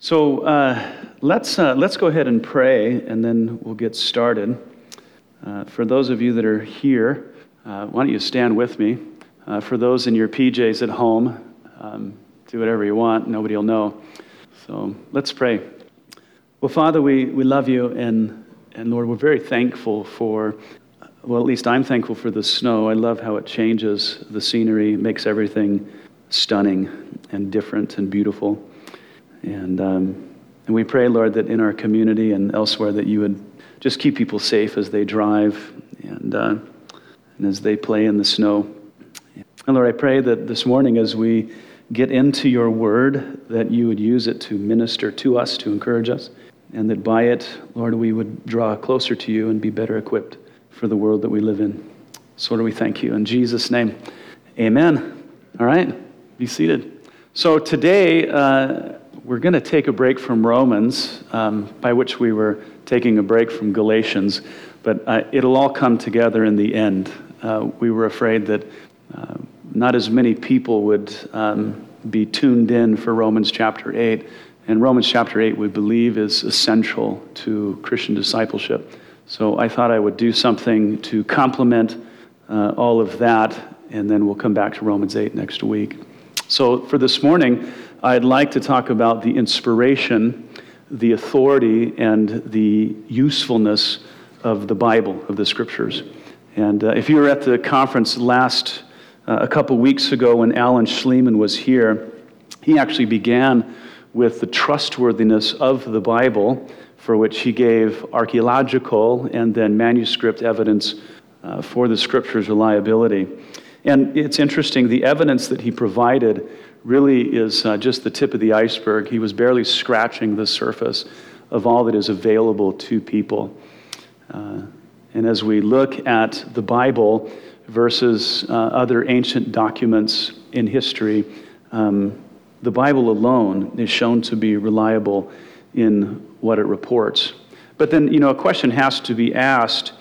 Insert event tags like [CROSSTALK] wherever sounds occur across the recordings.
So uh, let's, uh, let's go ahead and pray, and then we'll get started. Uh, for those of you that are here, uh, why don't you stand with me? Uh, for those in your PJs at home, um, do whatever you want, nobody will know. So let's pray. Well, Father, we, we love you, and, and Lord, we're very thankful for, well, at least I'm thankful for the snow. I love how it changes the scenery, makes everything stunning and different and beautiful. And, um, and we pray, Lord, that in our community and elsewhere that you would just keep people safe as they drive and, uh, and as they play in the snow. And Lord, I pray that this morning as we get into your word, that you would use it to minister to us, to encourage us, and that by it, Lord, we would draw closer to you and be better equipped for the world that we live in. So, Lord, we thank you. In Jesus' name, amen. All right, be seated. So today, uh, we're going to take a break from Romans, um, by which we were taking a break from Galatians, but uh, it'll all come together in the end. Uh, we were afraid that uh, not as many people would um, be tuned in for Romans chapter 8. And Romans chapter 8, we believe, is essential to Christian discipleship. So I thought I would do something to complement uh, all of that, and then we'll come back to Romans 8 next week. So for this morning, I'd like to talk about the inspiration, the authority, and the usefulness of the Bible, of the Scriptures. And uh, if you were at the conference last, uh, a couple weeks ago when Alan Shlemon was here, he actually began with the trustworthiness of the Bible, for which he gave archaeological and then manuscript evidence uh, for the Scripture's reliability. And it's interesting, the evidence that he provided really is uh, just the tip of the iceberg. He was barely scratching the surface of all that is available to people. Uh, and as we look at the Bible versus uh, other ancient documents in history, um, the Bible alone is shown to be reliable in what it reports. But then, you know, a question has to be asked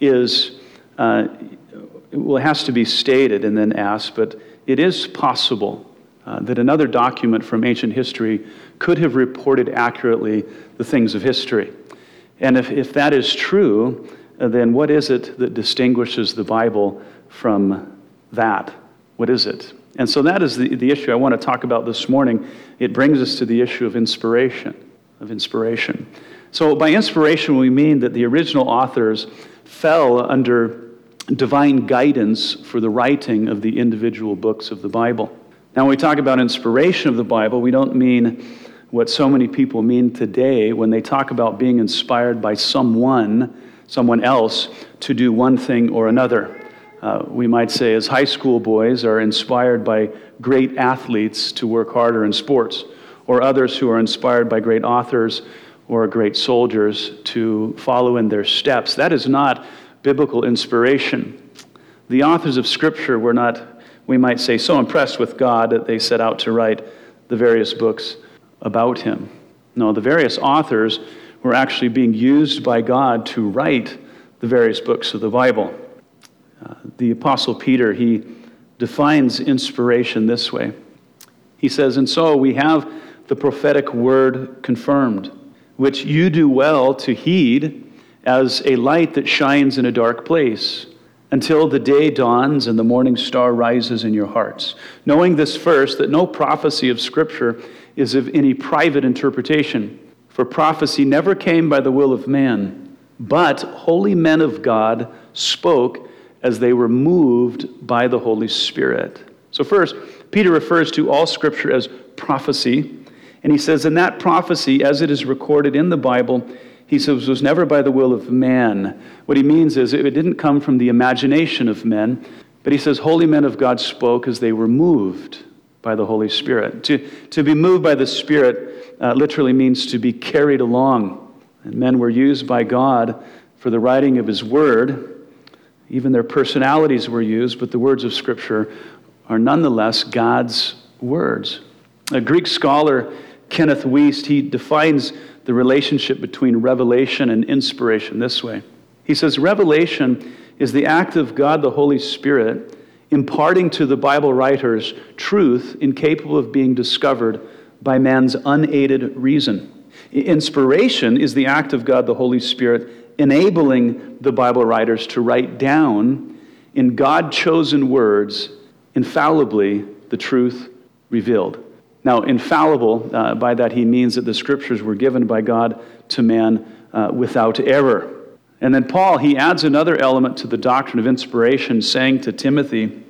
is, uh, well, it has to be stated and then asked, but it is possible uh, that another document from ancient history could have reported accurately the things of history. And if, if that is true, uh, then what is it that distinguishes the Bible from that? What is it? And so that is the, the issue I want to talk about this morning. It brings us to the issue of inspiration. Of inspiration. So, by inspiration, we mean that the original authors fell under divine guidance for the writing of the individual books of the Bible. Now, when we talk about inspiration of the Bible, we don't mean what so many people mean today when they talk about being inspired by someone, someone else, to do one thing or another. Uh, we might say, as high school boys are inspired by great athletes to work harder in sports, or others who are inspired by great authors or great soldiers to follow in their steps. That is not biblical inspiration. The authors of Scripture were not we might say, so impressed with God that they set out to write the various books about him. No, the various authors were actually being used by God to write the various books of the Bible. Uh, the Apostle Peter, he defines inspiration this way. He says, And so we have the prophetic word confirmed, which you do well to heed as a light that shines in a dark place until the day dawns and the morning star rises in your hearts. Knowing this first, that no prophecy of Scripture is of any private interpretation, for prophecy never came by the will of man, but holy men of God spoke as they were moved by the Holy Spirit. So, first, Peter refers to all Scripture as prophecy, and he says, In that prophecy, as it is recorded in the Bible, he says, was never by the will of man. What he means is it didn't come from the imagination of men, but he says, holy men of God spoke as they were moved by the Holy Spirit. To, to be moved by the Spirit uh, literally means to be carried along. And men were used by God for the writing of his word. Even their personalities were used, but the words of Scripture are nonetheless God's words. A Greek scholar, Kenneth Wuest, he defines the relationship between revelation and inspiration this way. He says, Revelation is the act of God the Holy Spirit imparting to the Bible writers truth incapable of being discovered by man's unaided reason. Inspiration is the act of God the Holy Spirit enabling the Bible writers to write down in God chosen words, infallibly, the truth revealed. Now, infallible, uh, by that he means that the scriptures were given by God to man uh, without error. And then Paul, he adds another element to the doctrine of inspiration, saying to Timothy,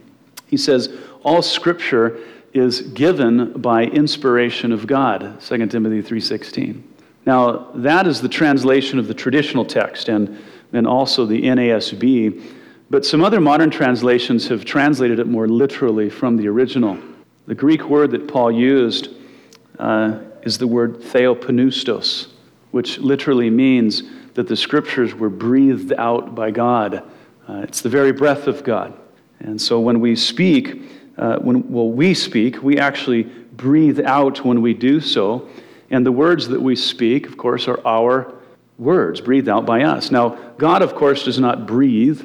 he says, All scripture is given by inspiration of God, 2 Timothy 3.16. Now, that is the translation of the traditional text and, and also the NASB, but some other modern translations have translated it more literally from the original. The Greek word that Paul used uh, is the word theopneustos, which literally means that the scriptures were breathed out by God. Uh, it's the very breath of God. And so when we speak, uh, when well, we speak, we actually breathe out when we do so. And the words that we speak, of course, are our words, breathed out by us. Now, God, of course, does not breathe.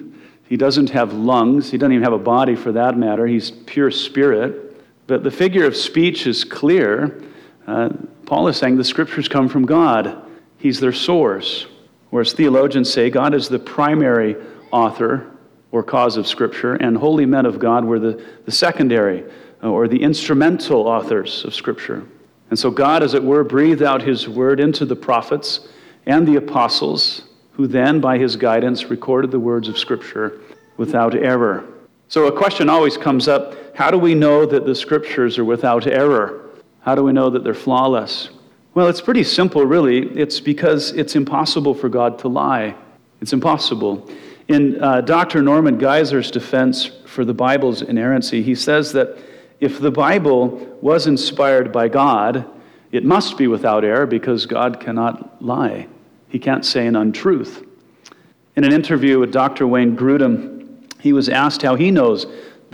He doesn't have lungs. He doesn't even have a body for that matter. He's pure spirit. But the figure of speech is clear. Uh, Paul is saying the scriptures come from God, He's their source. Whereas theologians say God is the primary author or cause of Scripture, and holy men of God were the, the secondary uh, or the instrumental authors of Scripture. And so God, as it were, breathed out his word into the prophets and the apostles, who then, by his guidance, recorded the words of Scripture without error. So a question always comes up how do we know that the Scriptures are without error? How do we know that they're flawless? Well, it's pretty simple, really. It's because it's impossible for God to lie. It's impossible. In uh, Dr. Norman Geisler's defense for the Bible's inerrancy, he says that if the Bible was inspired by God, it must be without error because God cannot lie. He can't say an untruth. In an interview with Dr. Wayne Grudem, he was asked how he knows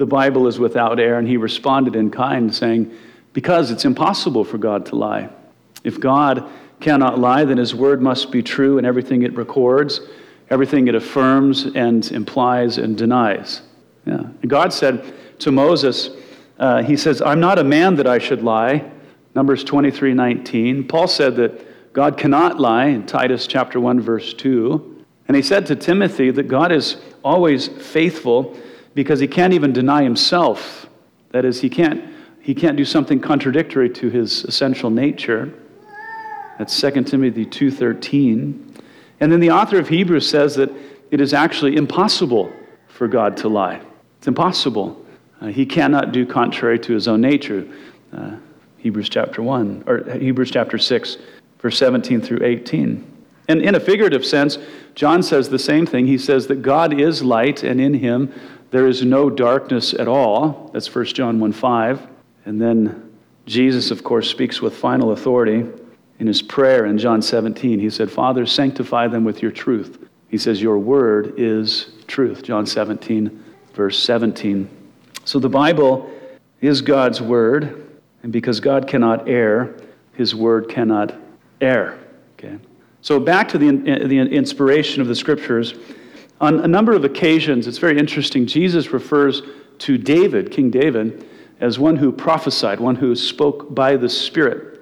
the Bible is without error, and he responded in kind, saying, Because it's impossible for God to lie. If God cannot lie, then his word must be true in everything it records, everything it affirms and implies and denies. Yeah. And God said to Moses, uh, he says, I'm not a man that I should lie. Numbers 23 19. Paul said that God cannot lie in Titus chapter 1, verse 2. And he said to Timothy that God is always faithful because he can't even deny himself. That is, he can't, he can't do something contradictory to his essential nature. That's 2 Timothy 2:13. And then the author of Hebrews says that it is actually impossible for God to lie. It's impossible. Uh, he cannot do contrary to his own nature. Uh, Hebrews chapter 1, or Hebrews chapter 6, verse 17 through 18. And in a figurative sense, John says the same thing. He says that God is light, and in him there is no darkness at all. That's 1 John 1 5. And then Jesus, of course, speaks with final authority in his prayer in John 17. He said, Father, sanctify them with your truth. He says, Your word is truth. John 17, verse 17. So the Bible is God's word, and because God cannot err, his word cannot err. Okay? So back to the, uh, the inspiration of the scriptures. On a number of occasions, it's very interesting, Jesus refers to David, King David, as one who prophesied, one who spoke by the Spirit.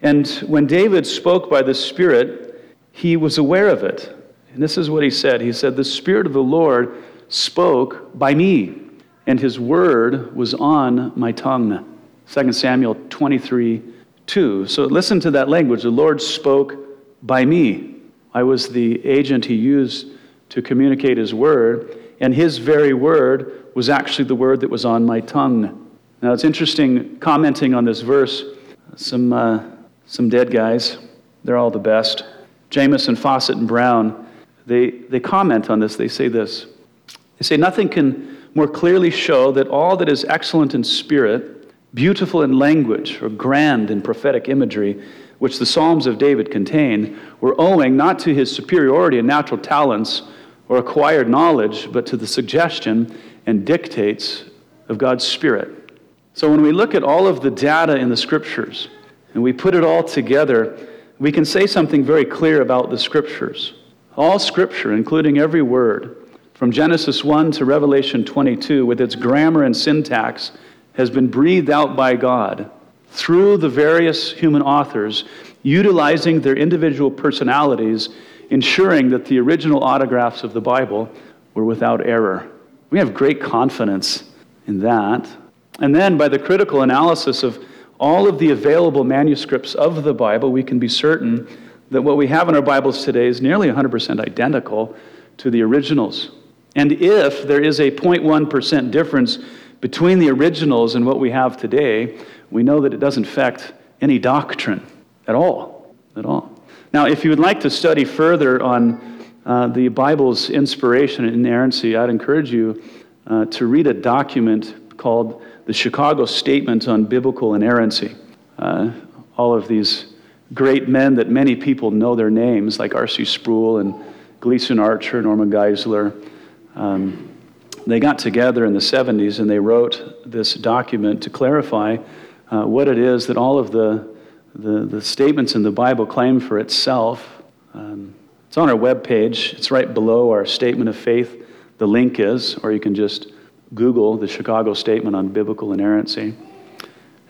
And when David spoke by the Spirit, he was aware of it. And this is what he said He said, The Spirit of the Lord spoke by me and his word was on my tongue. 2 Samuel 23 2. So listen to that language. The Lord spoke by me. I was the agent he used to communicate his word, and his very word was actually the word that was on my tongue. Now it's interesting commenting on this verse. Some, uh, some dead guys, they're all the best. Jamieson, Fausset, and Brown, they, they comment on this. They say this. They say, Nothing can more clearly show that all that is excellent in spirit, beautiful in language, or grand in prophetic imagery, which the Psalms of David contain, were owing not to his superiority in natural talents or acquired knowledge, but to the suggestion and dictates of God's Spirit. So when we look at all of the data in the Scriptures and we put it all together, we can say something very clear about the Scriptures. All Scripture, including every word, from Genesis 1 to Revelation 22, with its grammar and syntax, has been breathed out by God through the various human authors, utilizing their individual personalities, ensuring that the original autographs of the Bible were without error. We have great confidence in that. And then, by the critical analysis of all of the available manuscripts of the Bible, we can be certain that what we have in our Bibles today is nearly 100% identical to the originals. And if there is a 0.1% difference between the originals and what we have today, we know that it doesn't affect any doctrine at all. At all. Now, if you would like to study further on uh, the Bible's inspiration and inerrancy, I'd encourage you uh, to read a document called the Chicago Statement on Biblical Inerrancy. Uh, all of these great men that many people know their names, like R.C. Sproul and Gleason Archer, Norman Geisler, um, they got together in the 70s and they wrote this document to clarify uh, what it is that all of the, the, the, statements in the Bible claim for itself. Um, it's on our webpage, it's right below our statement of faith. The link is, or you can just Google the Chicago Statement on Biblical Inerrancy.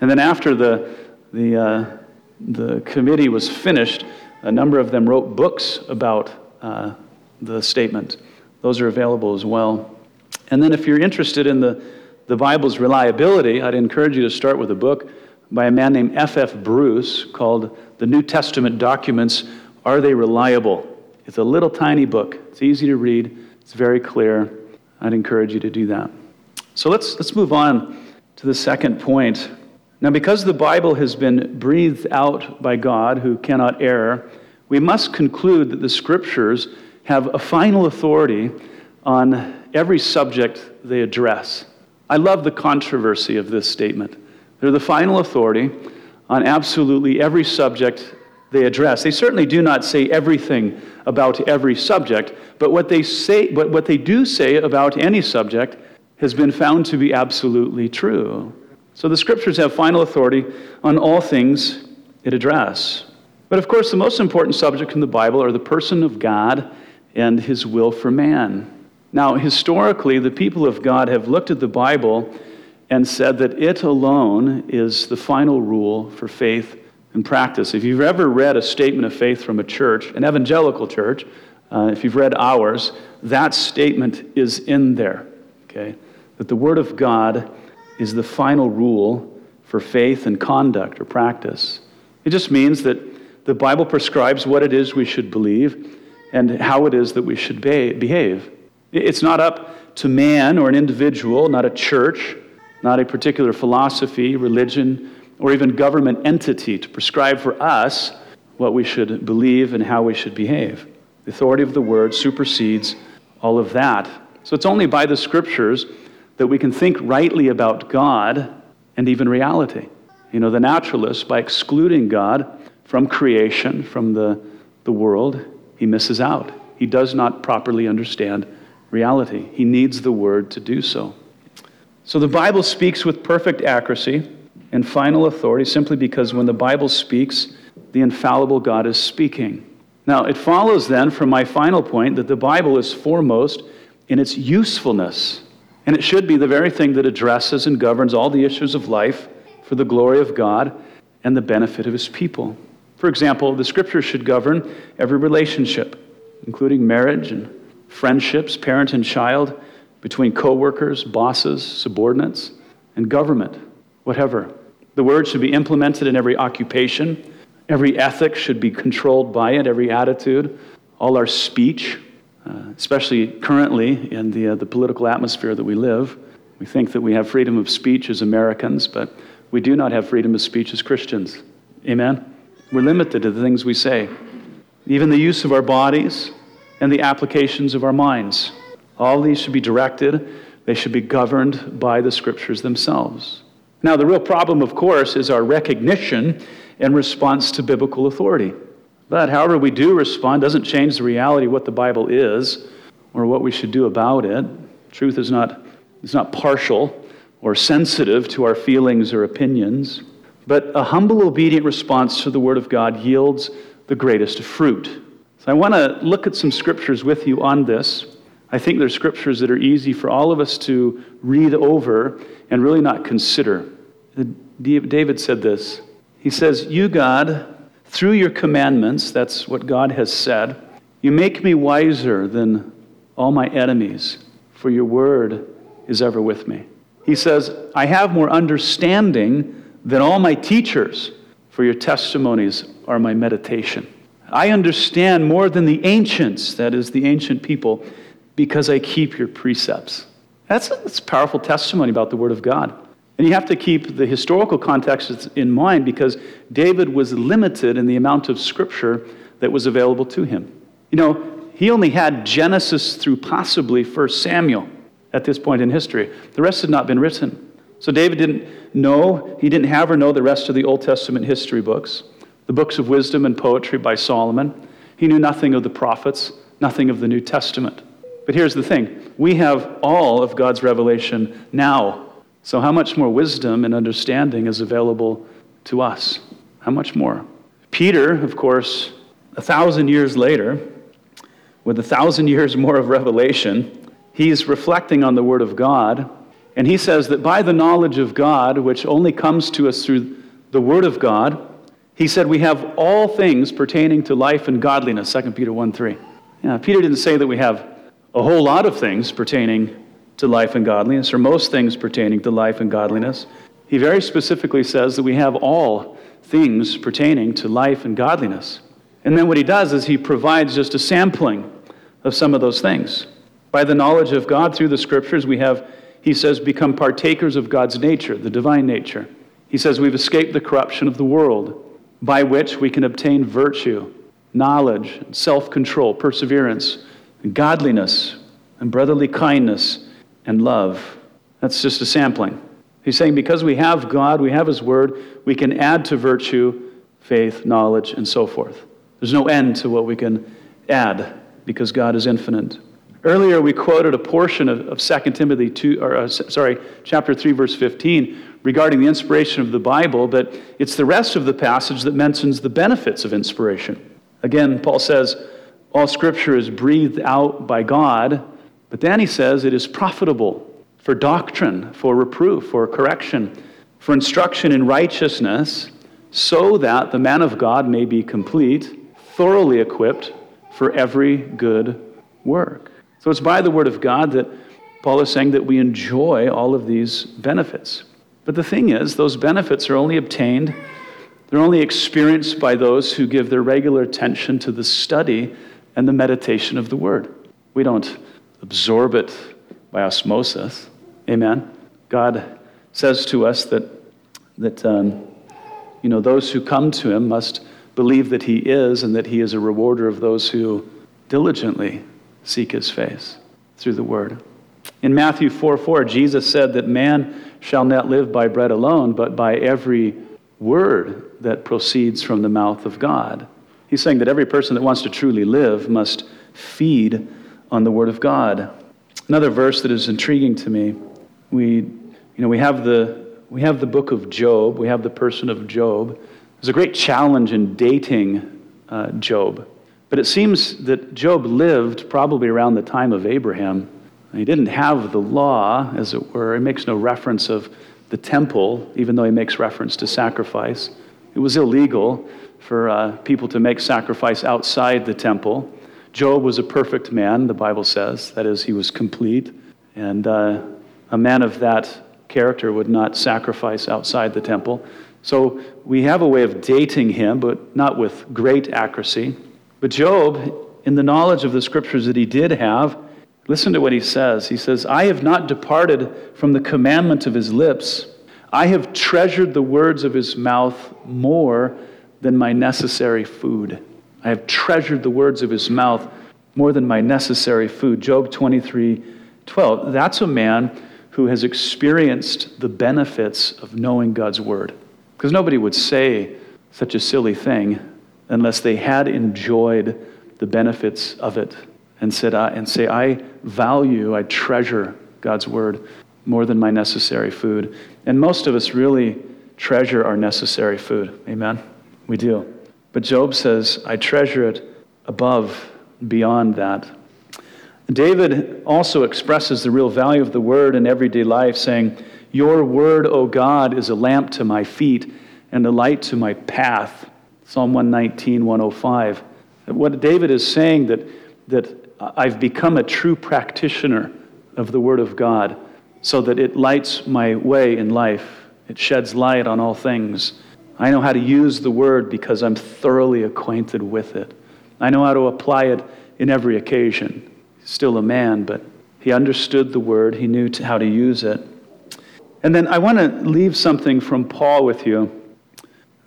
And then after the, the, uh, the committee was finished, a number of them wrote books about uh, the statement. Those are available as well. And then if you're interested in the, the Bible's reliability, I'd encourage you to start with a book by a man named F.F. F. Bruce called The New Testament Documents Are They Reliable? It's a little tiny book. It's easy to read, it's very clear. I'd encourage you to do that. So let's, let's move on to the second point. Now, because the Bible has been breathed out by God, who cannot err, we must conclude that the Scriptures have a final authority on every subject they address. I love the controversy of this statement. They're the final authority on absolutely every subject they address. They certainly do not say everything about every subject, but what they say, but what they do say about any subject has been found to be absolutely true. So the scriptures have final authority on all things it address. But of course, the most important subject in the Bible are the person of God and his will for man. Now, historically, the people of God have looked at the Bible and said that it alone is the final rule for faith and practice. If you've ever read a statement of faith from a church, an evangelical church, uh, if you've read ours, that statement is in there. Okay? that the Word of God is the final rule for faith and conduct or practice. It just means that the Bible prescribes what it is we should believe and how it is that we should behave. It's not up to man or an individual, not a church, not a particular philosophy, religion, or even government entity to prescribe for us what we should believe and how we should behave. The authority of the Word supersedes all of that. So it's only by the Scriptures that we can think rightly about God and even reality. You know, the naturalist, by excluding God from creation, from the, the world, he misses out. He does not properly understand reality. He needs the Word to do so. So the Bible speaks with perfect accuracy and final authority simply because when the Bible speaks, the infallible God is speaking. Now, it follows then from my final point that the Bible is foremost in its usefulness. And it should be the very thing that addresses and governs all the issues of life for the glory of God and the benefit of his people. For example, the scriptures should govern every relationship, including marriage and friendships, parent and child, between coworkers, bosses, subordinates, and government, whatever. The word should be implemented in every occupation. Every ethic should be controlled by it, every attitude, all our speech, uh, especially currently in the, uh, the political atmosphere that we live. We think that we have freedom of speech as Americans, but we do not have freedom of speech as Christians. Amen? We're limited to the things we say. Even the use of our bodies and the applications of our minds. All these should be directed, they should be governed by the scriptures themselves. Now, the real problem, of course, is our recognition and response to biblical authority. But however we do respond doesn't change the reality of what the Bible is or what we should do about it. Truth is not, is not partial or sensitive to our feelings or opinions, but a humble, obedient response to the Word of God yields the greatest fruit. So I want to look at some scriptures with you on this. I think they're scriptures that are easy for all of us to read over and really not consider. David said this. He says, You, God, through your commandments, that's what God has said, you make me wiser than all my enemies, for your word is ever with me. He says, I have more understanding than all my teachers, for your testimonies are my meditation. I understand more than the ancients, that is, the ancient people, because I keep your precepts. That's a, that's a powerful testimony about the Word of God. And you have to keep the historical context in mind because David was limited in the amount of scripture that was available to him. You know, he only had Genesis through possibly 1 Samuel at this point in history. The rest had not been written. So David didn't know, he didn't have or know the rest of the Old Testament history books, the books of wisdom and poetry by Solomon. He knew nothing of the prophets, nothing of the New Testament. But here's the thing we have all of God's revelation now. So, how much more wisdom and understanding is available to us? How much more? Peter, of course, a thousand years later, with a thousand [LAUGHS] years more of revelation, he's reflecting on the Word of God. And he says that by the knowledge of God, which only comes to us through the Word of God, he said we have all things pertaining to life and godliness, 2 Peter 1 3. Yeah, Peter didn't say that we have a whole lot of things pertaining to life and godliness, or most things pertaining to life and godliness. He very specifically says that we have all things pertaining to life and godliness. And then what he does is he provides just a sampling of some of those things. By the knowledge of God through the scriptures, we have, he says, become partakers of God's nature, the divine nature. He says we've escaped the corruption of the world, by which we can obtain virtue, knowledge, self control, perseverance and godliness and brotherly kindness and love. That's just a sampling. He's saying because we have God, we have His Word, we can add to virtue, faith, knowledge, and so forth. There's no end to what we can add because God is infinite. Earlier, we quoted a portion of, of 2 Timothy 2, or uh, sorry, chapter 3, verse 15, regarding the inspiration of the Bible, but it's the rest of the passage that mentions the benefits of inspiration. Again, Paul says, all scripture is breathed out by God, but then he says it is profitable for doctrine, for reproof, for correction, for instruction in righteousness, so that the man of God may be complete, thoroughly equipped for every good work. So it's by the word of God that Paul is saying that we enjoy all of these benefits. But the thing is, those benefits are only obtained, they're only experienced by those who give their regular attention to the study and the meditation of the Word. We don't absorb it by osmosis. Amen. God says to us that, that um, you know, those who come to Him must believe that He is and that He is a rewarder of those who diligently seek His face through the Word. In Matthew 4 4, Jesus said that man shall not live by bread alone, but by every word that proceeds from the mouth of God. He's saying that every person that wants to truly live must feed on the Word of God. Another verse that is intriguing to me, we, you know, we have the, we have the book of Job, we have the person of Job. There's a great challenge in dating uh, Job. But it seems that Job lived probably around the time of Abraham. He didn't have the law, as it were. He makes no reference of the temple, even though he makes reference to sacrifice. It was illegal for uh, people to make sacrifice outside the temple. Job was a perfect man, the Bible says. That is, he was complete. And uh, a man of that character would not sacrifice outside the temple. So we have a way of dating him, but not with great accuracy. But Job, in the knowledge of the scriptures that he did have, listen to what he says. He says, I have not departed from the commandment of his lips. I have treasured the words of his mouth more than my necessary food. I have treasured the words of his mouth more than my necessary food. Job 23 12. That's a man who has experienced the benefits of knowing God's word. Because nobody would say such a silly thing unless they had enjoyed the benefits of it and, said, and say, I value, I treasure God's word more than my necessary food. And most of us really treasure our necessary food. Amen. We do. But Job says, I treasure it above, beyond that. David also expresses the real value of the word in everyday life, saying, Your word, O God, is a lamp to my feet and a light to my path. Psalm 119, 105. What David is saying that, that I've become a true practitioner of the Word of God so that it lights my way in life. It sheds light on all things. I know how to use the Word because I'm thoroughly acquainted with it. I know how to apply it in every occasion. Still a man, but he understood the Word, he knew how to use it. And then I want to leave something from Paul with you.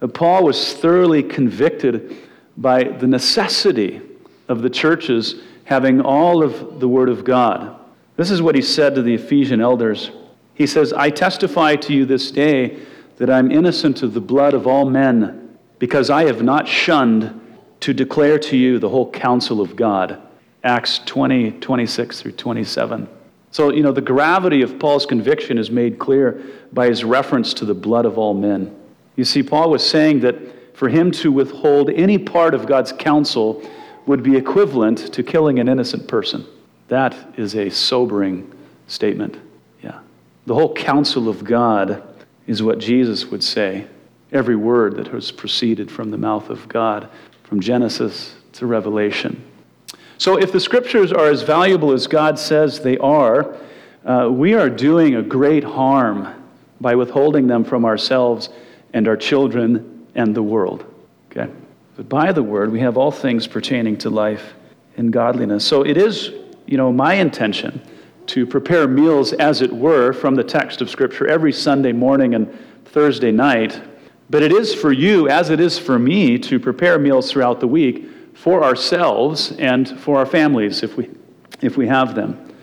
Uh, Paul was thoroughly convicted by the necessity of the churches having all of the Word of God. This is what he said to the Ephesian elders. He says, I testify to you this day that I'm innocent of the blood of all men, because I have not shunned to declare to you the whole counsel of God. Acts 20, 26 through 27. So, you know, the gravity of Paul's conviction is made clear by his reference to the blood of all men. You see, Paul was saying that for him to withhold any part of God's counsel would be equivalent to killing an innocent person. That is a sobering statement. Yeah. The whole counsel of God is what Jesus would say. Every word that has proceeded from the mouth of God, from Genesis to Revelation. So, if the scriptures are as valuable as God says they are, uh, we are doing a great harm by withholding them from ourselves and our children and the world. Okay? But by the word, we have all things pertaining to life and godliness. So it is, you know, my intention to prepare meals, as it were, from the text of Scripture every Sunday morning and Thursday night. But it is for you, as it is for me, to prepare meals throughout the week for ourselves and for our families if we, if we have them.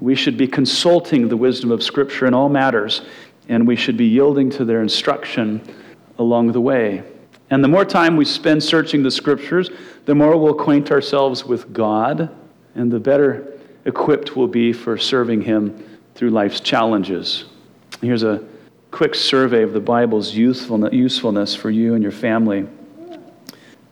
We should be consulting the wisdom of Scripture in all matters, and we should be yielding to their instruction along the way. And the more time we spend searching the scriptures, the more we'll acquaint ourselves with God, and the better equipped we'll be for serving Him through life's challenges. Here's a quick survey of the Bible's usefulness for you and your family.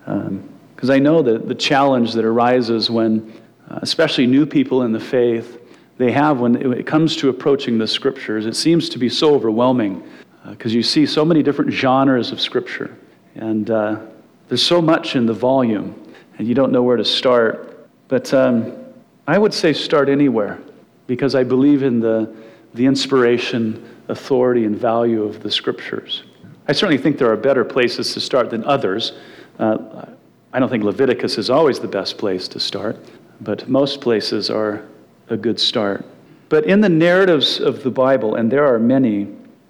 Because um, I know that the challenge that arises when, uh, especially new people in the faith, they have when it comes to approaching the scriptures, it seems to be so overwhelming because uh, you see so many different genres of scripture. And uh, there's so much in the volume, and you don't know where to start. But um, I would say start anywhere, because I believe in the, the inspiration, authority, and value of the scriptures. I certainly think there are better places to start than others. Uh, I don't think Leviticus is always the best place to start, but most places are a good start. But in the narratives of the Bible, and there are many,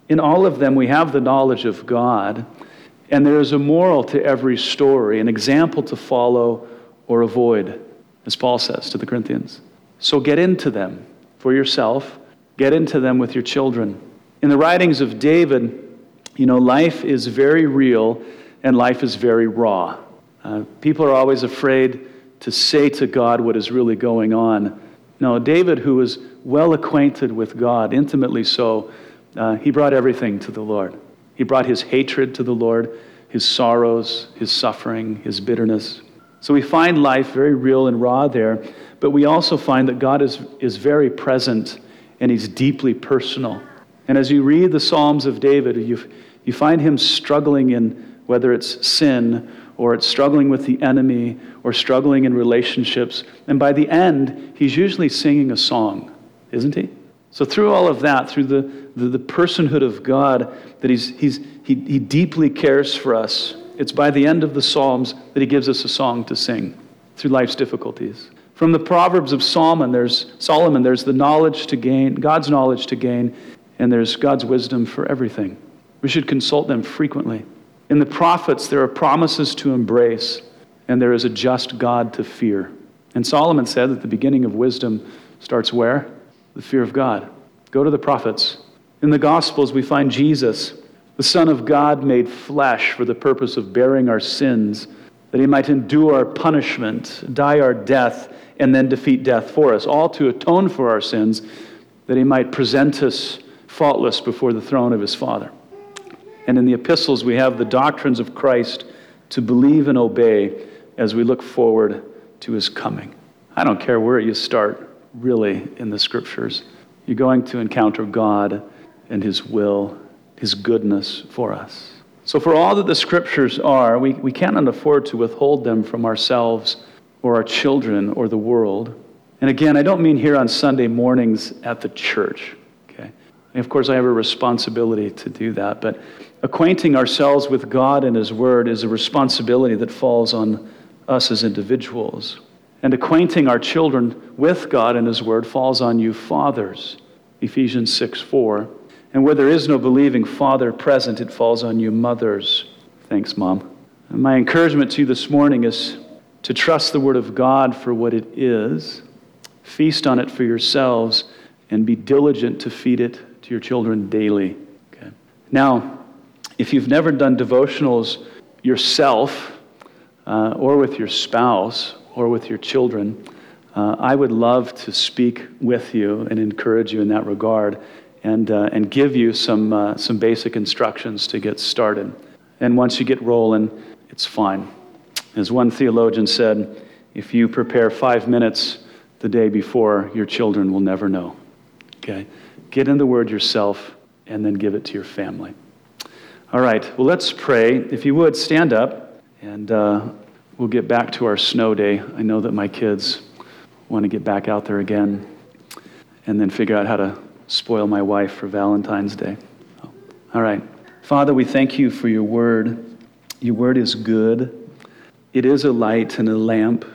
in all of them we have the knowledge of God and there is a moral to every story, an example to follow or avoid, as Paul says to the Corinthians. So get into them for yourself, get into them with your children. In the writings of David, you know, life is very real and life is very raw. Uh, people are always afraid to say to God what is really going on. No, David, who was well acquainted with God, intimately so, uh, he brought everything to the Lord. He brought his hatred to the Lord, his sorrows, his suffering, his bitterness. So we find life very real and raw there, but we also find that God is, is very present and he's deeply personal. And as you read the Psalms of David, you, find him struggling in whether it's sin or it's struggling with the enemy or struggling in relationships. And by the end, he's usually singing a song, isn't he? So, through all of that, through the, the, the personhood of God, that he's, he's, he, he deeply cares for us, it's by the end of the Psalms that He gives us a song to sing through life's difficulties. From the Proverbs of Solomon, there's, Solomon, there's the knowledge to gain, God's knowledge to gain, and there's God's wisdom for everything. We should consult them frequently. In the prophets, there are promises to embrace, and there is a just God to fear. And Solomon said that the beginning of wisdom starts where? the fear of God. Go to the prophets. In the Gospels, we find Jesus, the Son of God, made flesh for the purpose of bearing our sins, that he might endure our punishment, die our death, and then defeat death for us, all to atone for our sins, that he might present us faultless before the throne of his Father. And in the epistles, we have the doctrines of Christ to believe and obey as we look forward to his coming. I don't care where you start really in the scriptures. You're going to encounter God and His will, His goodness for us. So, for all that the scriptures are, we, we cannot afford to withhold them from ourselves or our children or the world. And again, I don't mean here on Sunday mornings at the church. Okay? And of course, I have a responsibility to do that, but acquainting ourselves with God and His Word is a responsibility that falls on us as individuals. And acquainting our children with God and His Word falls on you, fathers. Ephesians 6 4. And where there is no believing father present, it falls on you, mothers. Thanks, Mom. And my encouragement to you this morning is to trust the Word of God for what it is, feast on it for yourselves, and be diligent to feed it to your children daily. Okay. Now, if you've never done devotionals yourself, uh, or with your spouse, or with your children, uh, I would love to speak with you and encourage you in that regard and, uh, and give you some, uh, some basic instructions to get started. And once you get rolling, it's fine. As one theologian said, if you prepare five minutes the day before, your children will never know. Okay? Get in the Word yourself and then give it to your family. All right, well, let's pray. If you would, stand up and uh, we'll get back to our snow day. I know that my kids want to get back out there again and then figure out how to spoil my wife for Valentine's Day. All right. Father, we thank you for your word. Your word is good, it is a light and a lamp,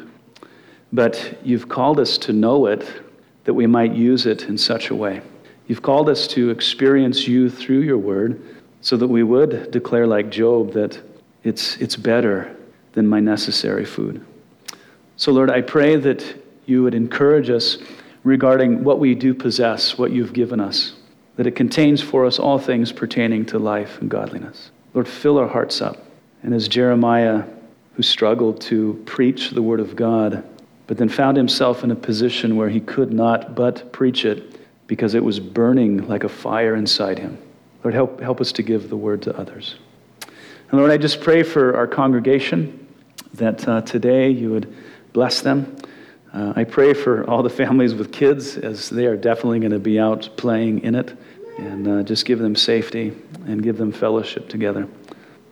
but you've called us to know it that we might use it in such a way. You've called us to experience you through your word so that we would declare, like Job, that it's, it's better than my necessary food. So, Lord, I pray that you would encourage us regarding what we do possess, what you've given us, that it contains for us all things pertaining to life and godliness. Lord, fill our hearts up. And as Jeremiah, who struggled to preach the word of God, but then found himself in a position where he could not but preach it because it was burning like a fire inside him. Lord, help, help us to give the word to others. And Lord, I just pray for our congregation that uh, today you would bless them. Uh, I pray for all the families with kids as they are definitely going to be out playing in it and uh, just give them safety and give them fellowship together.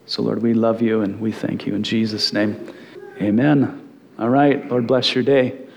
So, Lord, we love you and we thank you in Jesus' name. Amen. All right. Lord, bless your day.